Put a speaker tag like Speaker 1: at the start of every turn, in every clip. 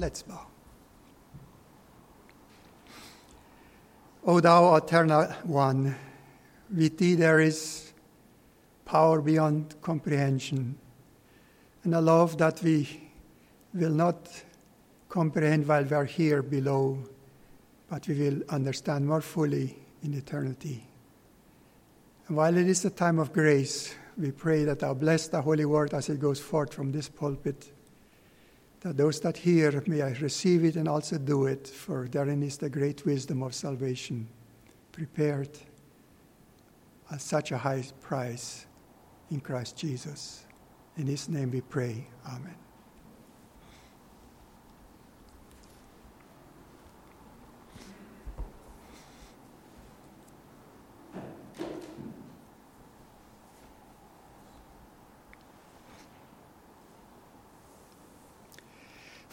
Speaker 1: Let's bow. O thou eternal one, with thee there is power beyond comprehension, and a love that we will not comprehend while we are here below, but we will understand more fully in eternity. And while it is a time of grace, we pray that thou bless the holy word as it goes forth from this pulpit, that those that hear may I receive it and also do it, for therein is the great wisdom of salvation, prepared at such a high price in Christ Jesus. In his name we pray. Amen.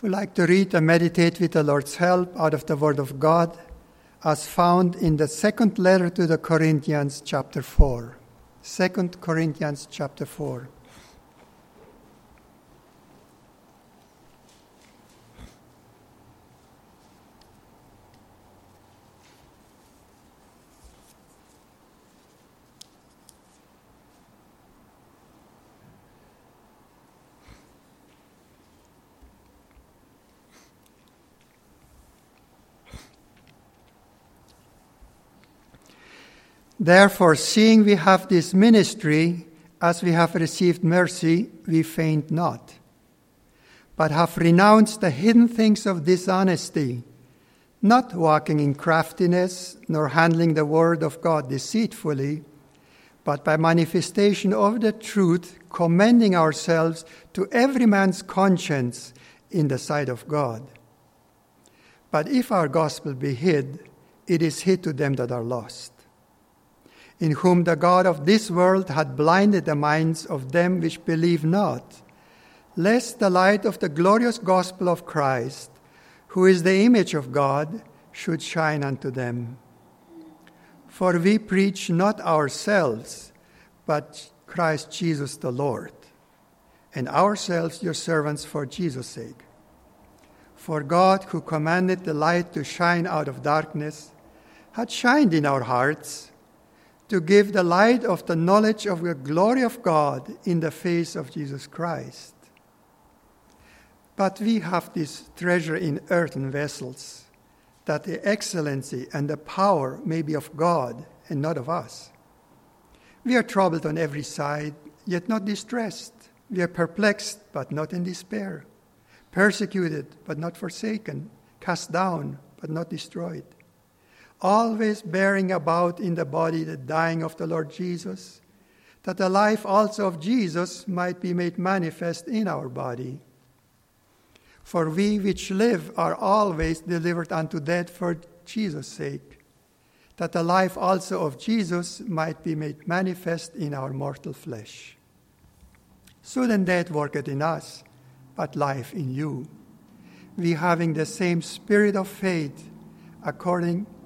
Speaker 1: We like to read and meditate with the Lord's help out of the Word of God, as found in the second letter to the Corinthians, chapter 4. 2 Corinthians, chapter 4. Therefore, seeing we have this ministry, as we have received mercy, we faint not, but have renounced the hidden things of dishonesty, not walking in craftiness, nor handling the word of God deceitfully, but by manifestation of the truth, commending ourselves to every man's conscience in the sight of God. But if our gospel be hid, it is hid to them that are lost in whom the God of this world had blinded the minds of them which believe not, lest the light of the glorious gospel of Christ, who is the image of God, should shine unto them. For we preach not ourselves, but Christ Jesus the Lord, and ourselves your servants for Jesus' sake. For God, who commanded the light to shine out of darkness, had shined in our hearts to give the light of the knowledge of the glory of God in the face of Jesus Christ. But we have this treasure in earthen vessels, that the excellency and the power may be of God and not of us. We are troubled on every side, yet not distressed. We are perplexed, but not in despair. Persecuted, but not forsaken. Cast down, but not destroyed always bearing about in the body the dying of the Lord Jesus, that the life also of Jesus might be made manifest in our body. For we which live are always delivered unto death for Jesus' sake, that the life also of Jesus might be made manifest in our mortal flesh. So then death worketh in us, but life in you. We having the same spirit of faith, according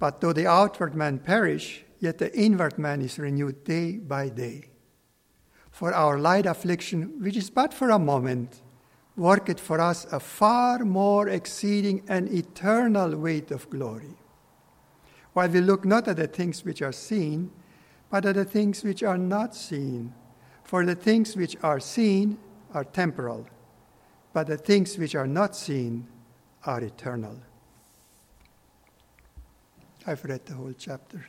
Speaker 1: but though the outward man perish, yet the inward man is renewed day by day. For our light affliction, which is but for a moment, worketh for us a far more exceeding and eternal weight of glory. While we look not at the things which are seen, but at the things which are not seen. For the things which are seen are temporal, but the things which are not seen are eternal. I've read the whole chapter.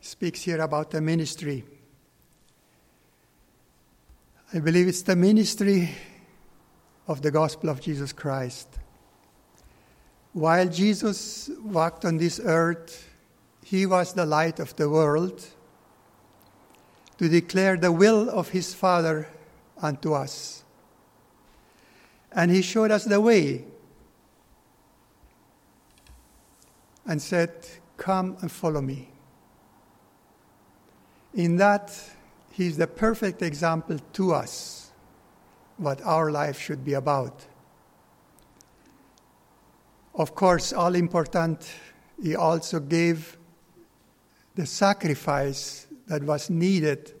Speaker 1: Speaks here about the ministry. I believe it's the ministry of the gospel of Jesus Christ. While Jesus walked on this earth, he was the light of the world to declare the will of his Father unto us. And he showed us the way and said, Come and follow me. In that, he is the perfect example to us what our life should be about. Of course, all important, he also gave the sacrifice that was needed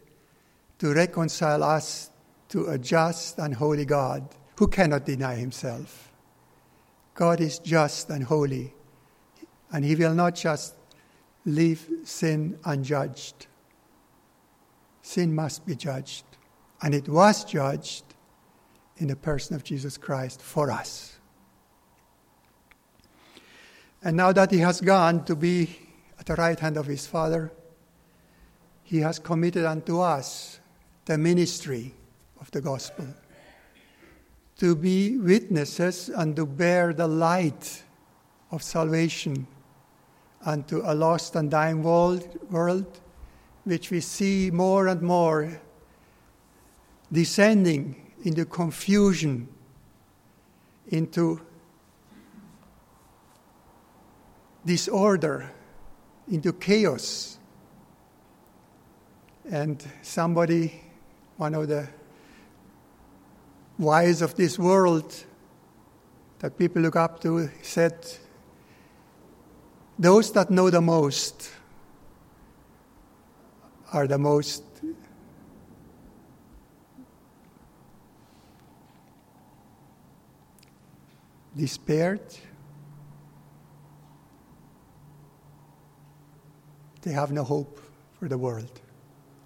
Speaker 1: to reconcile us to a just and holy God who cannot deny himself. God is just and holy, and he will not just leave sin unjudged. Sin must be judged, and it was judged in the person of Jesus Christ for us. And now that he has gone to be at the right hand of his Father, he has committed unto us the ministry of the gospel to be witnesses and to bear the light of salvation unto a lost and dying world, world which we see more and more descending into confusion, into disorder, into chaos. And somebody, one of the wise of this world that people look up to, said, Those that know the most are the most despaired they have no hope for the world.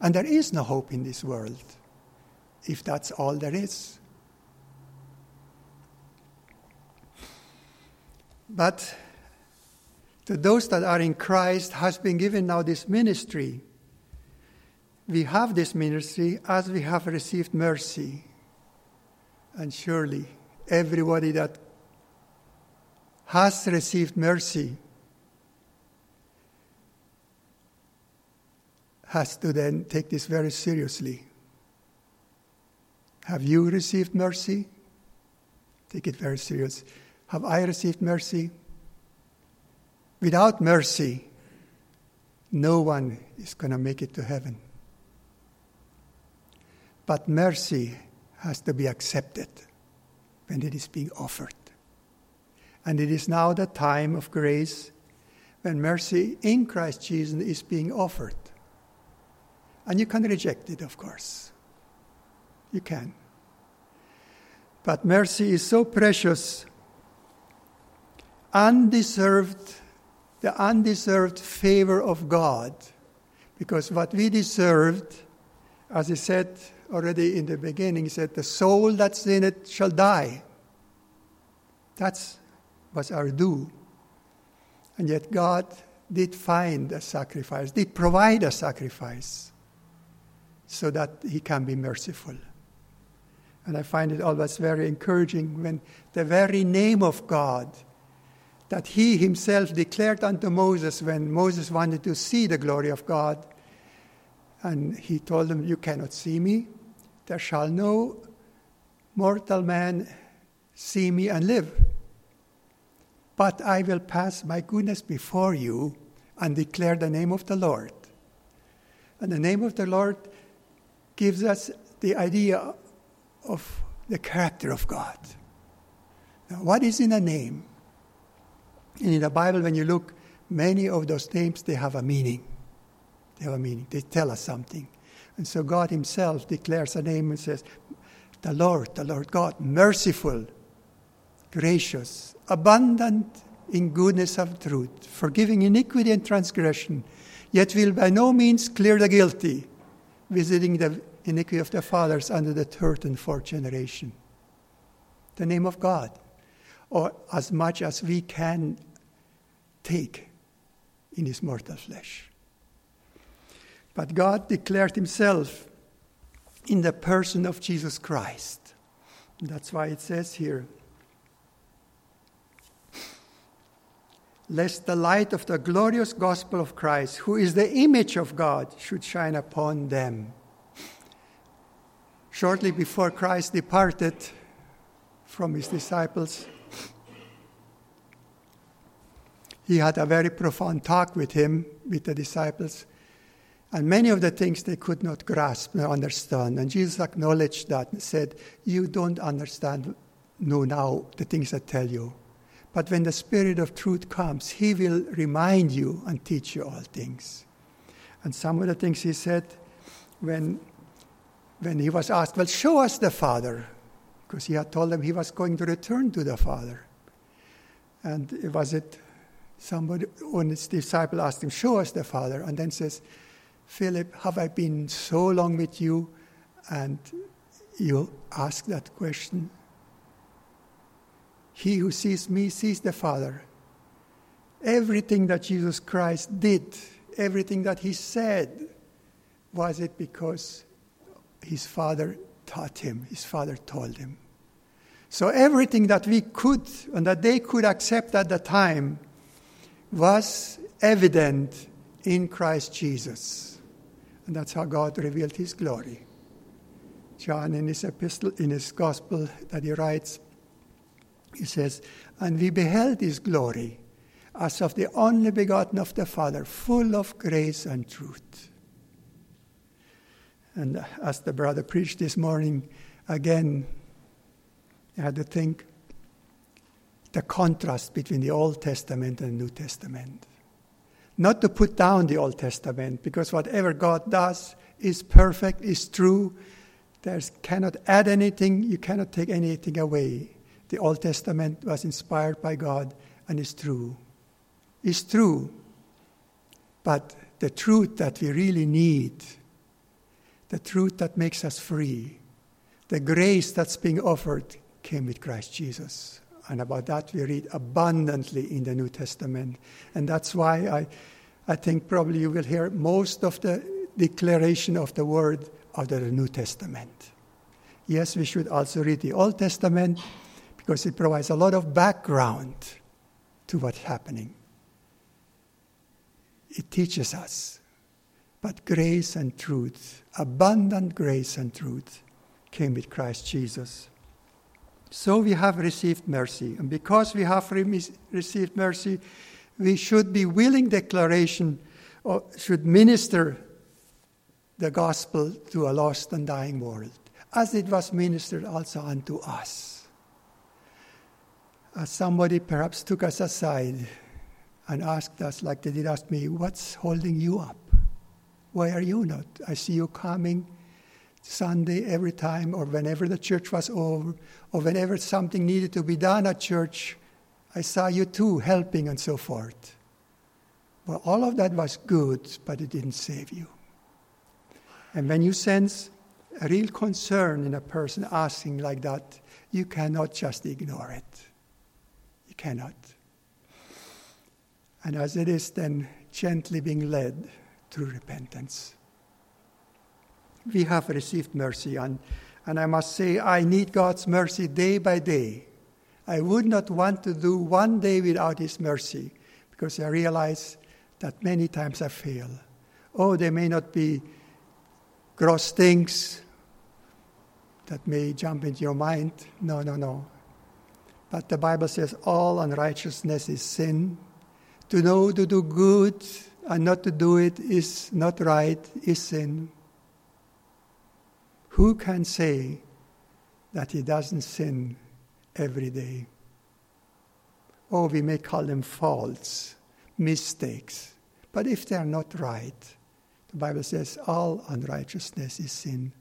Speaker 1: And there is no hope in this world if that's all there is. But to those that are in Christ has been given now this ministry. We have this ministry as we have received mercy. And surely everybody that has received mercy has to then take this very seriously. Have you received mercy? Take it very serious. Have I received mercy? Without mercy, no one is going to make it to heaven. But mercy has to be accepted when it is being offered. And it is now the time of grace when mercy in Christ Jesus is being offered. And you can reject it, of course. You can. But mercy is so precious, undeserved, the undeserved favor of God. Because what we deserved, as he said already in the beginning, he said, the soul that's in it shall die. That was our due. And yet God did find a sacrifice, did provide a sacrifice so that he can be merciful. And I find it always very encouraging when the very name of God that he himself declared unto Moses when Moses wanted to see the glory of God, and he told him, You cannot see me. There shall no mortal man see me and live. But I will pass my goodness before you and declare the name of the Lord. And the name of the Lord gives us the idea of the character of God. Now, what is in a name? And in the Bible, when you look, many of those names they have a meaning. They have a meaning. They tell us something. And so God Himself declares a name and says, The Lord, the Lord God, merciful, gracious, abundant in goodness of truth, forgiving iniquity and transgression, yet will by no means clear the guilty, visiting the iniquity of the fathers under the third and fourth generation. The name of God, or as much as we can take in his mortal flesh. But God declared himself in the person of Jesus Christ. That's why it says here, lest the light of the glorious gospel of Christ, who is the image of God, should shine upon them. Shortly before Christ departed from his disciples, he had a very profound talk with him, with the disciples. And many of the things they could not grasp or understand. And Jesus acknowledged that and said, You don't understand no now the things I tell you. But when the Spirit of truth comes, He will remind you and teach you all things. And some of the things He said when, when He was asked, Well, show us the Father, because He had told them He was going to return to the Father. And was it somebody, one his disciple asked him, Show us the Father. And then says, Philip, have I been so long with you and you ask that question? He who sees me sees the Father. Everything that Jesus Christ did, everything that he said, was it because his Father taught him, his Father told him. So everything that we could and that they could accept at the time was evident in Christ Jesus. And that's how God revealed his glory. John, in his epistle, in his gospel that he writes, he says, And we beheld his glory as of the only begotten of the Father, full of grace and truth. And as the brother preached this morning, again, I had to think the contrast between the Old Testament and the New Testament. Not to put down the Old Testament, because whatever God does is perfect, is true. There cannot add anything, you cannot take anything away. The Old Testament was inspired by God and is true. Is true. But the truth that we really need, the truth that makes us free, the grace that's being offered came with Christ Jesus. And about that we read abundantly in the New Testament. And that's why I, I think probably you will hear most of the declaration of the word of the New Testament. Yes, we should also read the Old Testament because it provides a lot of background to what's happening. It teaches us. But grace and truth, abundant grace and truth, came with Christ Jesus. So we have received mercy. And because we have re- received mercy, we should be willing declaration or should minister the gospel to a lost and dying world, as it was ministered also unto us. As somebody perhaps took us aside and asked us, like they did ask me, What's holding you up? Why are you not? I see you coming Sunday every time, or whenever the church was over, or whenever something needed to be done at church, I saw you too helping and so forth. Well, all of that was good, but it didn't save you. And when you sense a real concern in a person asking like that, you cannot just ignore it. You cannot. And as it is, then gently being led through repentance we have received mercy. And, and I must say, I need God's mercy day by day. I would not want to do one day without His mercy because I realize that many times I fail. Oh, there may not be gross things that may jump into your mind. No, no, no. But the Bible says all unrighteousness is sin. To know to do good and not to do it is not right, is sin. Who can say that he doesn't sin every day? Oh, we may call them faults, mistakes. But if they are not right, the Bible says all unrighteousness is sin.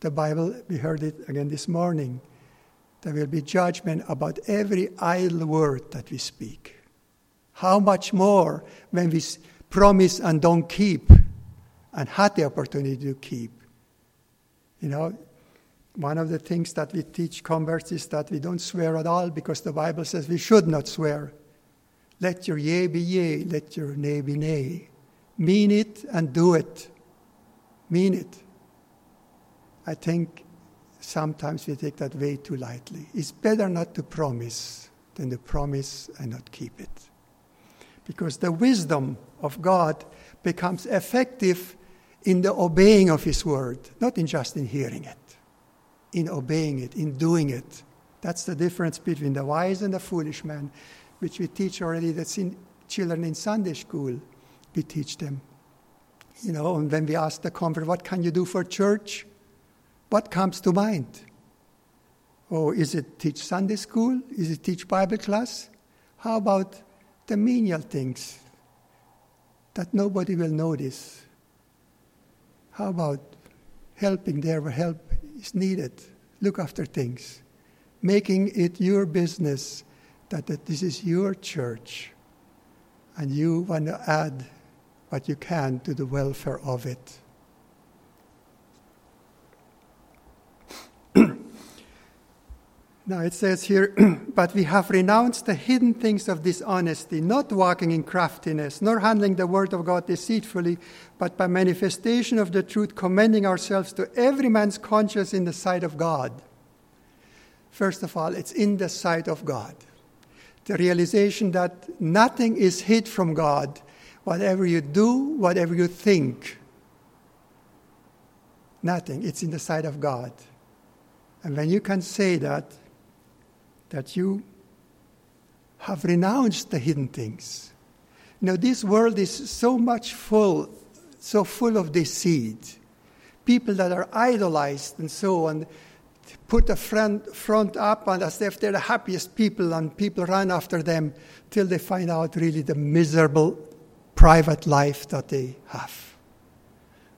Speaker 1: The Bible, we heard it again this morning, there will be judgment about every idle word that we speak. How much more when we promise and don't keep and had the opportunity to keep? You know, one of the things that we teach converts is that we don't swear at all because the Bible says we should not swear. Let your yea be yea, let your nay be nay. Mean it and do it. Mean it. I think sometimes we take that way too lightly. It's better not to promise than to promise and not keep it. Because the wisdom of God becomes effective in the obeying of His word, not in just in hearing it. in obeying it, in doing it. That's the difference between the wise and the foolish man, which we teach already. That's in children in Sunday school. We teach them. You know, and when we ask the convert, what can you do for church? What comes to mind? Oh, is it teach Sunday school? Is it teach Bible class? How about the menial things that nobody will notice? How about helping there where help is needed? Look after things. Making it your business that, that this is your church and you want to add what you can to the welfare of it. Now it says here, but we have renounced the hidden things of dishonesty, not walking in craftiness, nor handling the word of God deceitfully, but by manifestation of the truth, commending ourselves to every man's conscience in the sight of God. First of all, it's in the sight of God. The realization that nothing is hid from God, whatever you do, whatever you think. Nothing. It's in the sight of God. And when you can say that, that you have renounced the hidden things. Know, this world is so much full, so full of deceit. People that are idolized and so on put a front, front up and as if they're the happiest people, and people run after them till they find out really the miserable private life that they have.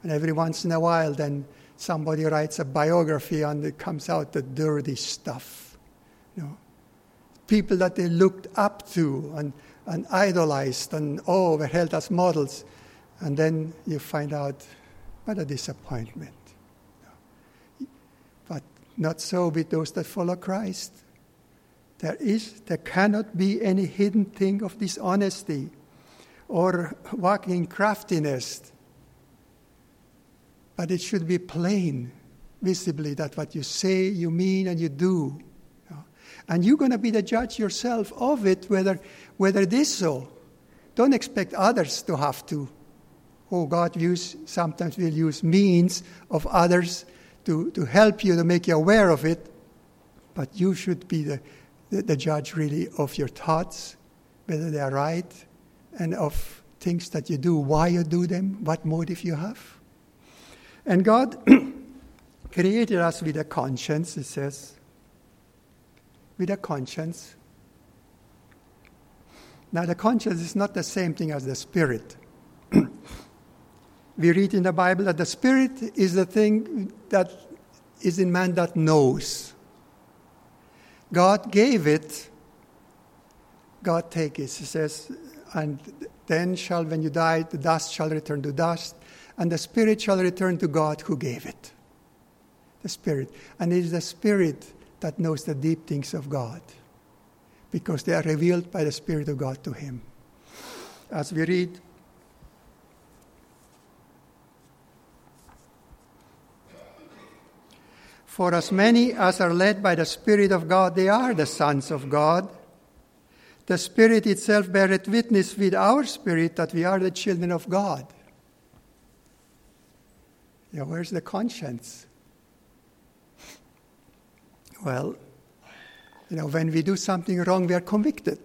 Speaker 1: And every once in a while, then somebody writes a biography and it comes out the dirty stuff. Know, people that they looked up to and, and idolized and oh, were held as models. And then you find out what a disappointment. But not so with those that follow Christ. There is, there cannot be any hidden thing of dishonesty or walking in craftiness. But it should be plain, visibly, that what you say, you mean, and you do. And you're going to be the judge yourself of it, whether, whether it is so. Don't expect others to have to. Oh, God use, sometimes will use means of others to, to help you, to make you aware of it, but you should be the, the, the judge really of your thoughts, whether they are right, and of things that you do, why you do them, what motive you have. And God created us with a conscience, it says. With a conscience. Now, the conscience is not the same thing as the spirit. we read in the Bible that the Spirit is the thing that is in man that knows. God gave it, God take it. He says, and then shall, when you die, the dust shall return to dust, and the Spirit shall return to God who gave it. The Spirit. And it is the Spirit that knows the deep things of God, because they are revealed by the Spirit of God to him. As we read For as many as are led by the Spirit of God, they are the sons of God. The Spirit itself beareth witness with our spirit that we are the children of God. Yeah, where's the conscience? Well, you know, when we do something wrong, we are convicted.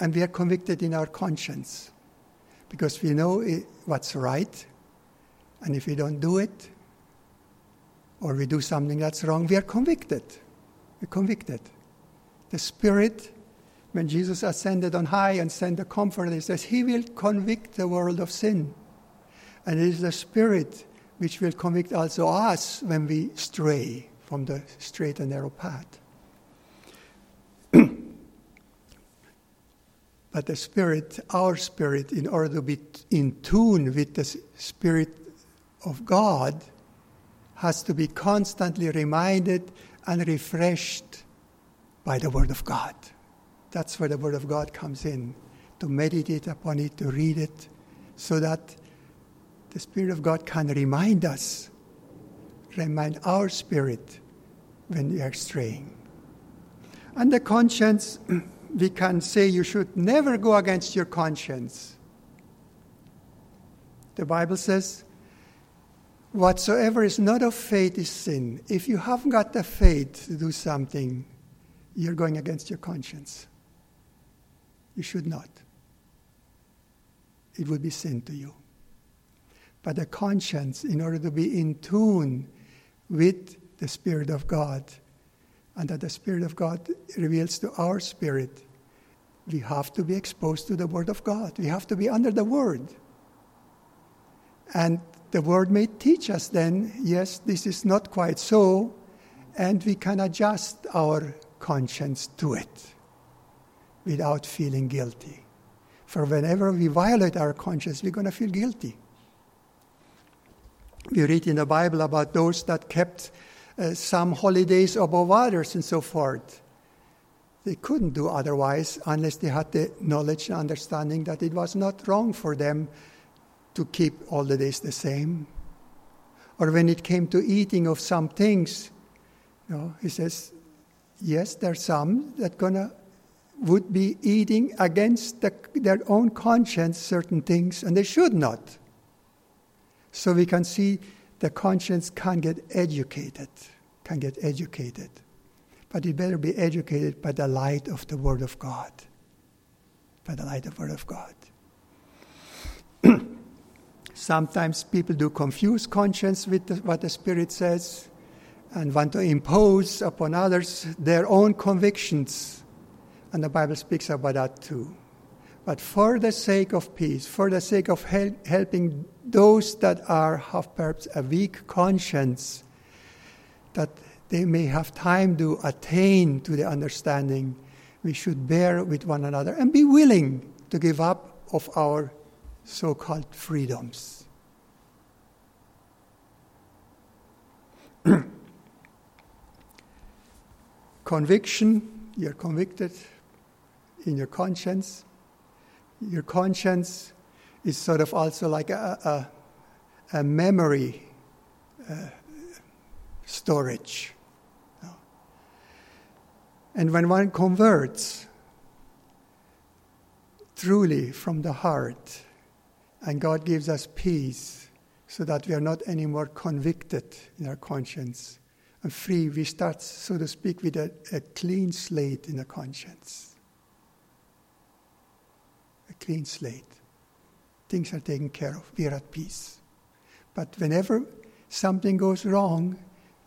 Speaker 1: And we are convicted in our conscience because we know what's right. And if we don't do it, or we do something that's wrong, we are convicted. We're convicted. The Spirit, when Jesus ascended on high and sent the Comforter, he says, He will convict the world of sin. And it is the Spirit which will convict also us when we stray from the straight and narrow path. but the Spirit, our Spirit, in order to be in tune with the Spirit of God, has to be constantly reminded and refreshed by the Word of God. That's where the Word of God comes in to meditate upon it, to read it, so that the Spirit of God can remind us, remind our spirit when we are straying. And the conscience, we can say you should never go against your conscience. The Bible says, Whatsoever is not of faith is sin. If you haven't got the faith to do something, you're going against your conscience. You should not. It would be sin to you. But the conscience, in order to be in tune with the Spirit of God, and that the Spirit of God reveals to our spirit, we have to be exposed to the Word of God. We have to be under the Word. And the Word may teach us then, yes, this is not quite so, and we can adjust our conscience to it without feeling guilty. For whenever we violate our conscience, we're going to feel guilty. We read in the Bible about those that kept uh, some holidays above others and so forth. They couldn't do otherwise unless they had the knowledge and understanding that it was not wrong for them to keep all the days the same. Or when it came to eating of some things, you know, he says, yes, there are some that gonna would be eating against the, their own conscience certain things, and they should not. So we can see the conscience can get educated, can get educated. But it better be educated by the light of the Word of God. By the light of the Word of God. Sometimes people do confuse conscience with the, what the Spirit says and want to impose upon others their own convictions. And the Bible speaks about that too. But for the sake of peace, for the sake of hel- helping those that are have perhaps a weak conscience, that they may have time to attain to the understanding, we should bear with one another and be willing to give up of our so called freedoms. Conviction, you're convicted in your conscience. Your conscience is sort of also like a, a, a memory uh, storage. And when one converts truly from the heart, and God gives us peace so that we are not anymore convicted in our conscience and free. We start, so to speak, with a, a clean slate in the conscience. Clean slate. Things are taken care of. We are at peace. But whenever something goes wrong,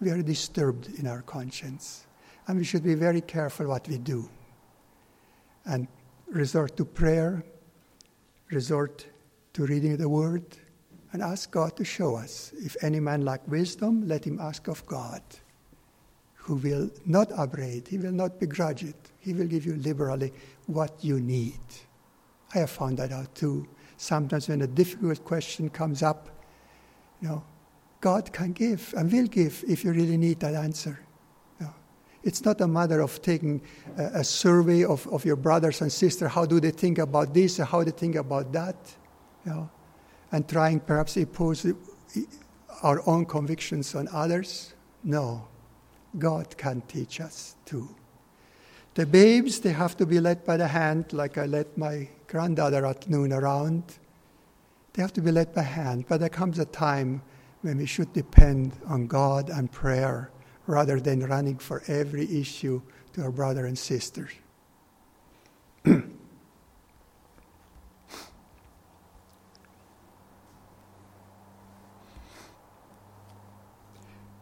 Speaker 1: we are disturbed in our conscience. And we should be very careful what we do. And resort to prayer, resort to reading the Word and ask God to show us. If any man lack wisdom, let him ask of God, who will not upbraid, he will not begrudge it, he will give you liberally what you need. I have found that out too. Sometimes when a difficult question comes up, you know, God can give and will give if you really need that answer. It's not a matter of taking a, a survey of, of your brothers and sisters. How do they think about this? Or how do they think about that? you know, and trying perhaps to impose our own convictions on others. No, God can teach us too. The babes, they have to be led by the hand, like I led my granddaughter at noon around. They have to be led by hand, but there comes a time when we should depend on God and prayer rather than running for every issue to our brother and sisters.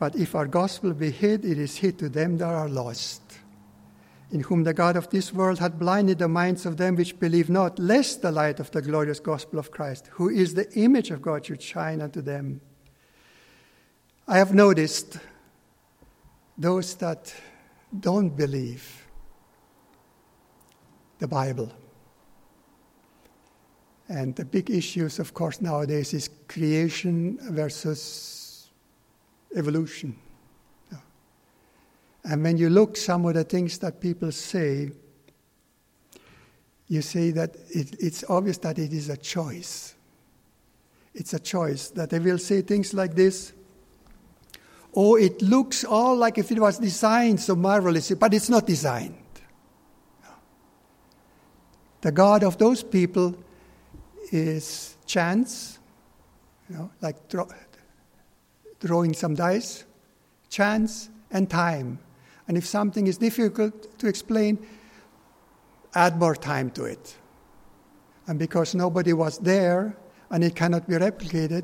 Speaker 1: But if our gospel be hid, it is hid to them that are lost, in whom the God of this world hath blinded the minds of them which believe not, lest the light of the glorious gospel of Christ, who is the image of God, should shine unto them. I have noticed those that don't believe the Bible. And the big issues, of course, nowadays is creation versus evolution. And when you look some of the things that people say, you see that it, it's obvious that it is a choice. It's a choice that they will say things like this. Oh, it looks all like if it was designed so marvelously, but it's not designed. The God of those people is chance, you know, like throwing some dice, chance and time. And if something is difficult to explain, add more time to it. And because nobody was there and it cannot be replicated,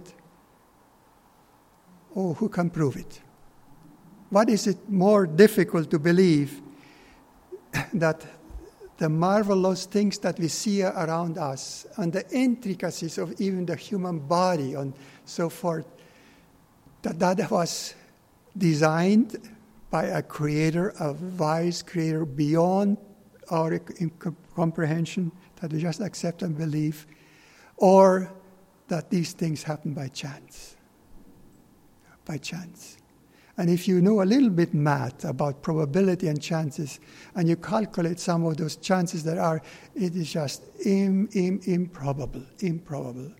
Speaker 1: oh, who can prove it? What is it more difficult to believe that the marvelous things that we see around us and the intricacies of even the human body and so forth, that that was designed by a creator, a wise creator beyond our comprehension, that we just accept and believe, or that these things happen by chance. By chance. And if you know a little bit math about probability and chances, and you calculate some of those chances that are, it is just Im, Im, improbable, improbable.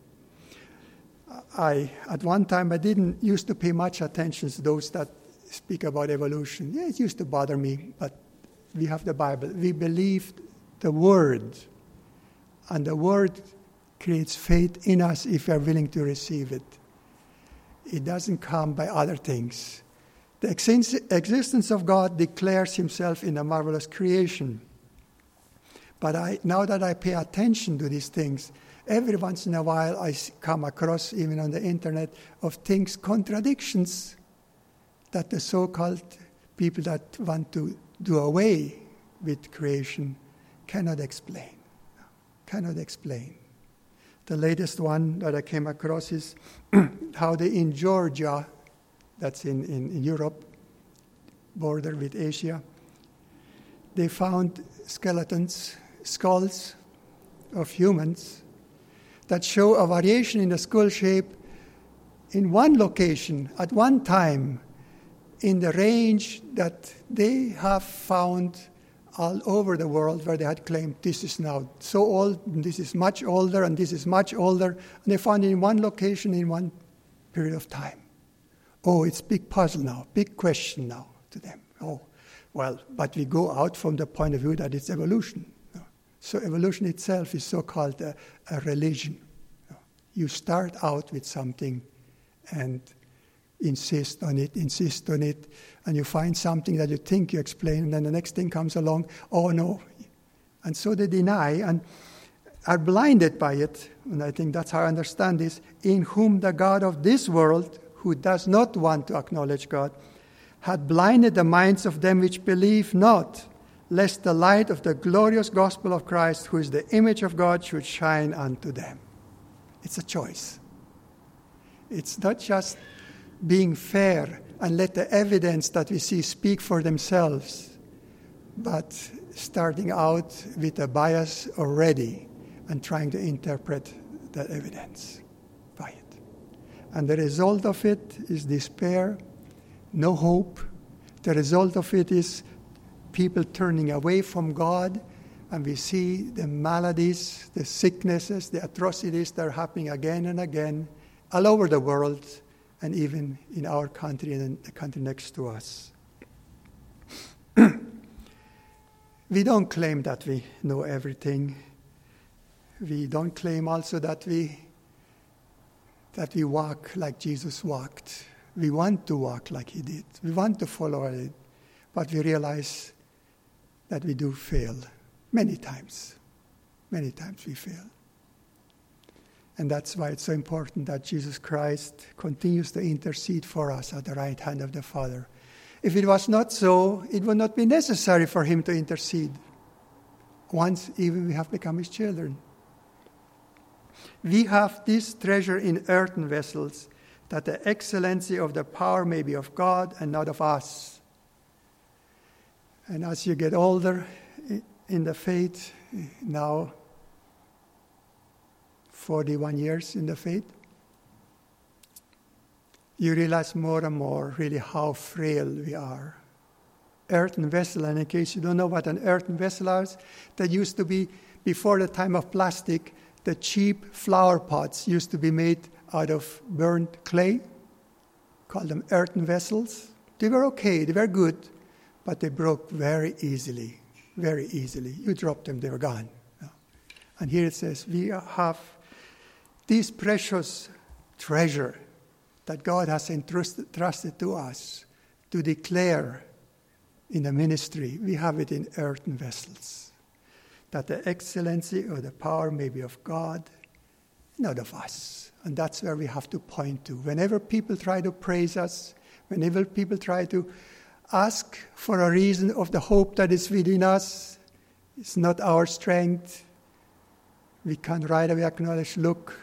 Speaker 1: I, at one time, I didn't used to pay much attention to those that speak about evolution. Yeah, it used to bother me, but we have the Bible. We believe the Word, and the Word creates faith in us if we are willing to receive it. It doesn't come by other things. The existence of God declares Himself in a marvelous creation. But I, now that I pay attention to these things, every once in a while I come across, even on the internet, of things, contradictions that the so called people that want to do away with creation cannot explain. Cannot explain. The latest one that I came across is how they in Georgia, that's in, in, in Europe, border with Asia, they found skeletons, skulls of humans that show a variation in the skull shape in one location at one time in the range that they have found all over the world where they had claimed this is now so old, this is much older, and this is much older, and they found it in one location in one period of time. Oh, it's big puzzle now, big question now to them. Oh, well, but we go out from the point of view that it's evolution. So evolution itself is so-called a, a religion. You start out with something, and insist on it, insist on it, and you find something that you think you explain, and then the next thing comes along, oh no. And so they deny and are blinded by it, and I think that's how I understand this, in whom the God of this world, who does not want to acknowledge God, had blinded the minds of them which believe not, lest the light of the glorious gospel of Christ, who is the image of God, should shine unto them. It's a choice. It's not just being fair and let the evidence that we see speak for themselves, but starting out with a bias already and trying to interpret that evidence by it. And the result of it is despair, no hope. The result of it is people turning away from God, and we see the maladies, the sicknesses, the atrocities that are happening again and again all over the world and even in our country and the country next to us. we don't claim that we know everything. We don't claim also that we that we walk like Jesus walked. We want to walk like he did. We want to follow it, but we realize that we do fail many times. Many times we fail. And that's why it's so important that Jesus Christ continues to intercede for us at the right hand of the Father. If it was not so, it would not be necessary for him to intercede once even we have become his children. We have this treasure in earthen vessels, that the excellency of the power may be of God and not of us. And as you get older in the faith, now 41 years in the faith, you realize more and more really how frail we are. Earthen vessel, and in case you don't know what an earthen vessel is, that used to be, before the time of plastic, the cheap flower pots used to be made out of burnt clay, called them earthen vessels. They were okay, they were good, but they broke very easily, very easily. You dropped them, they were gone. And here it says, We have this precious treasure that God has entrusted to us to declare in the ministry, we have it in earthen vessels, that the excellency or the power may be of God, not of us. And that's where we have to point to. Whenever people try to praise us, whenever people try to ask for a reason of the hope that is within us, it's not our strength. We can right away acknowledge, look,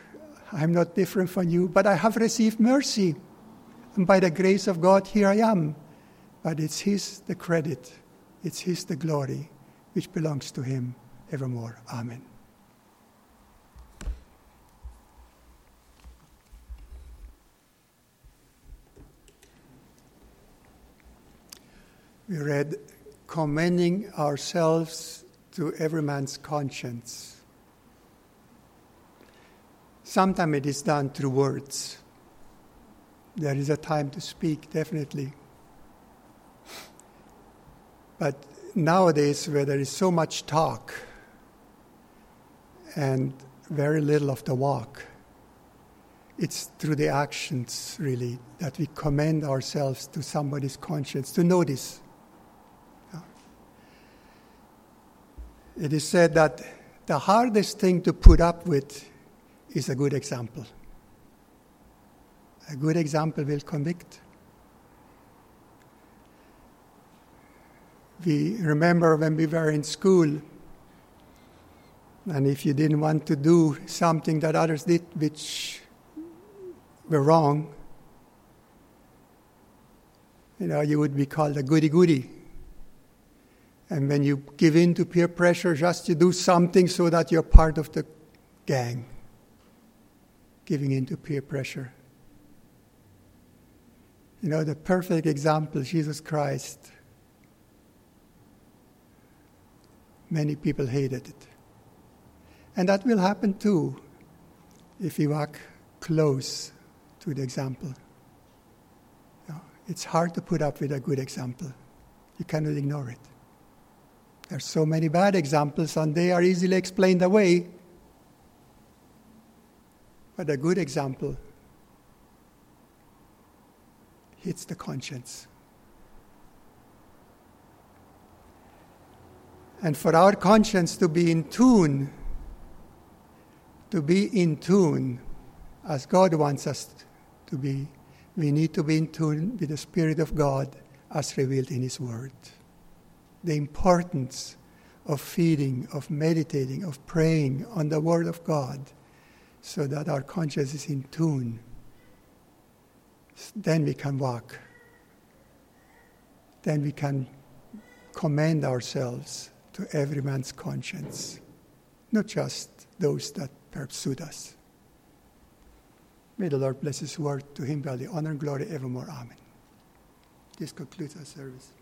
Speaker 1: I'm not different from you, but I have received mercy. And by the grace of God, here I am. But it's His the credit, it's His the glory, which belongs to Him evermore. Amen. We read, commending ourselves to every man's conscience. Sometimes it is done through words. There is a time to speak, definitely. But nowadays, where there is so much talk and very little of the walk, it's through the actions, really, that we commend ourselves to somebody's conscience to notice It is said that the hardest thing to put up with is a good example. A good example will convict. We remember when we were in school, and if you didn't want to do something that others did which were wrong, you know, you would be called a goody goody. And when you give in to peer pressure, just to do something so that you're part of the gang, giving in to peer pressure. You know, the perfect example, Jesus Christ. Many people hated it. And that will happen too if you walk close to the example. You know, it's hard to put up with a good example. You cannot ignore it. There are so many bad examples, and they are easily explained away. But a good example hits the conscience. And for our conscience to be in tune, to be in tune as God wants us to be, we need to be in tune with the Spirit of God as revealed in His Word the importance of feeding, of meditating, of praying on the Word of God so that our conscience is in tune. Then we can walk. Then we can commend ourselves to every man's conscience, not just those that perhaps suit us. May the Lord bless His word. To Him be all the honor and glory evermore. Amen. This concludes our service.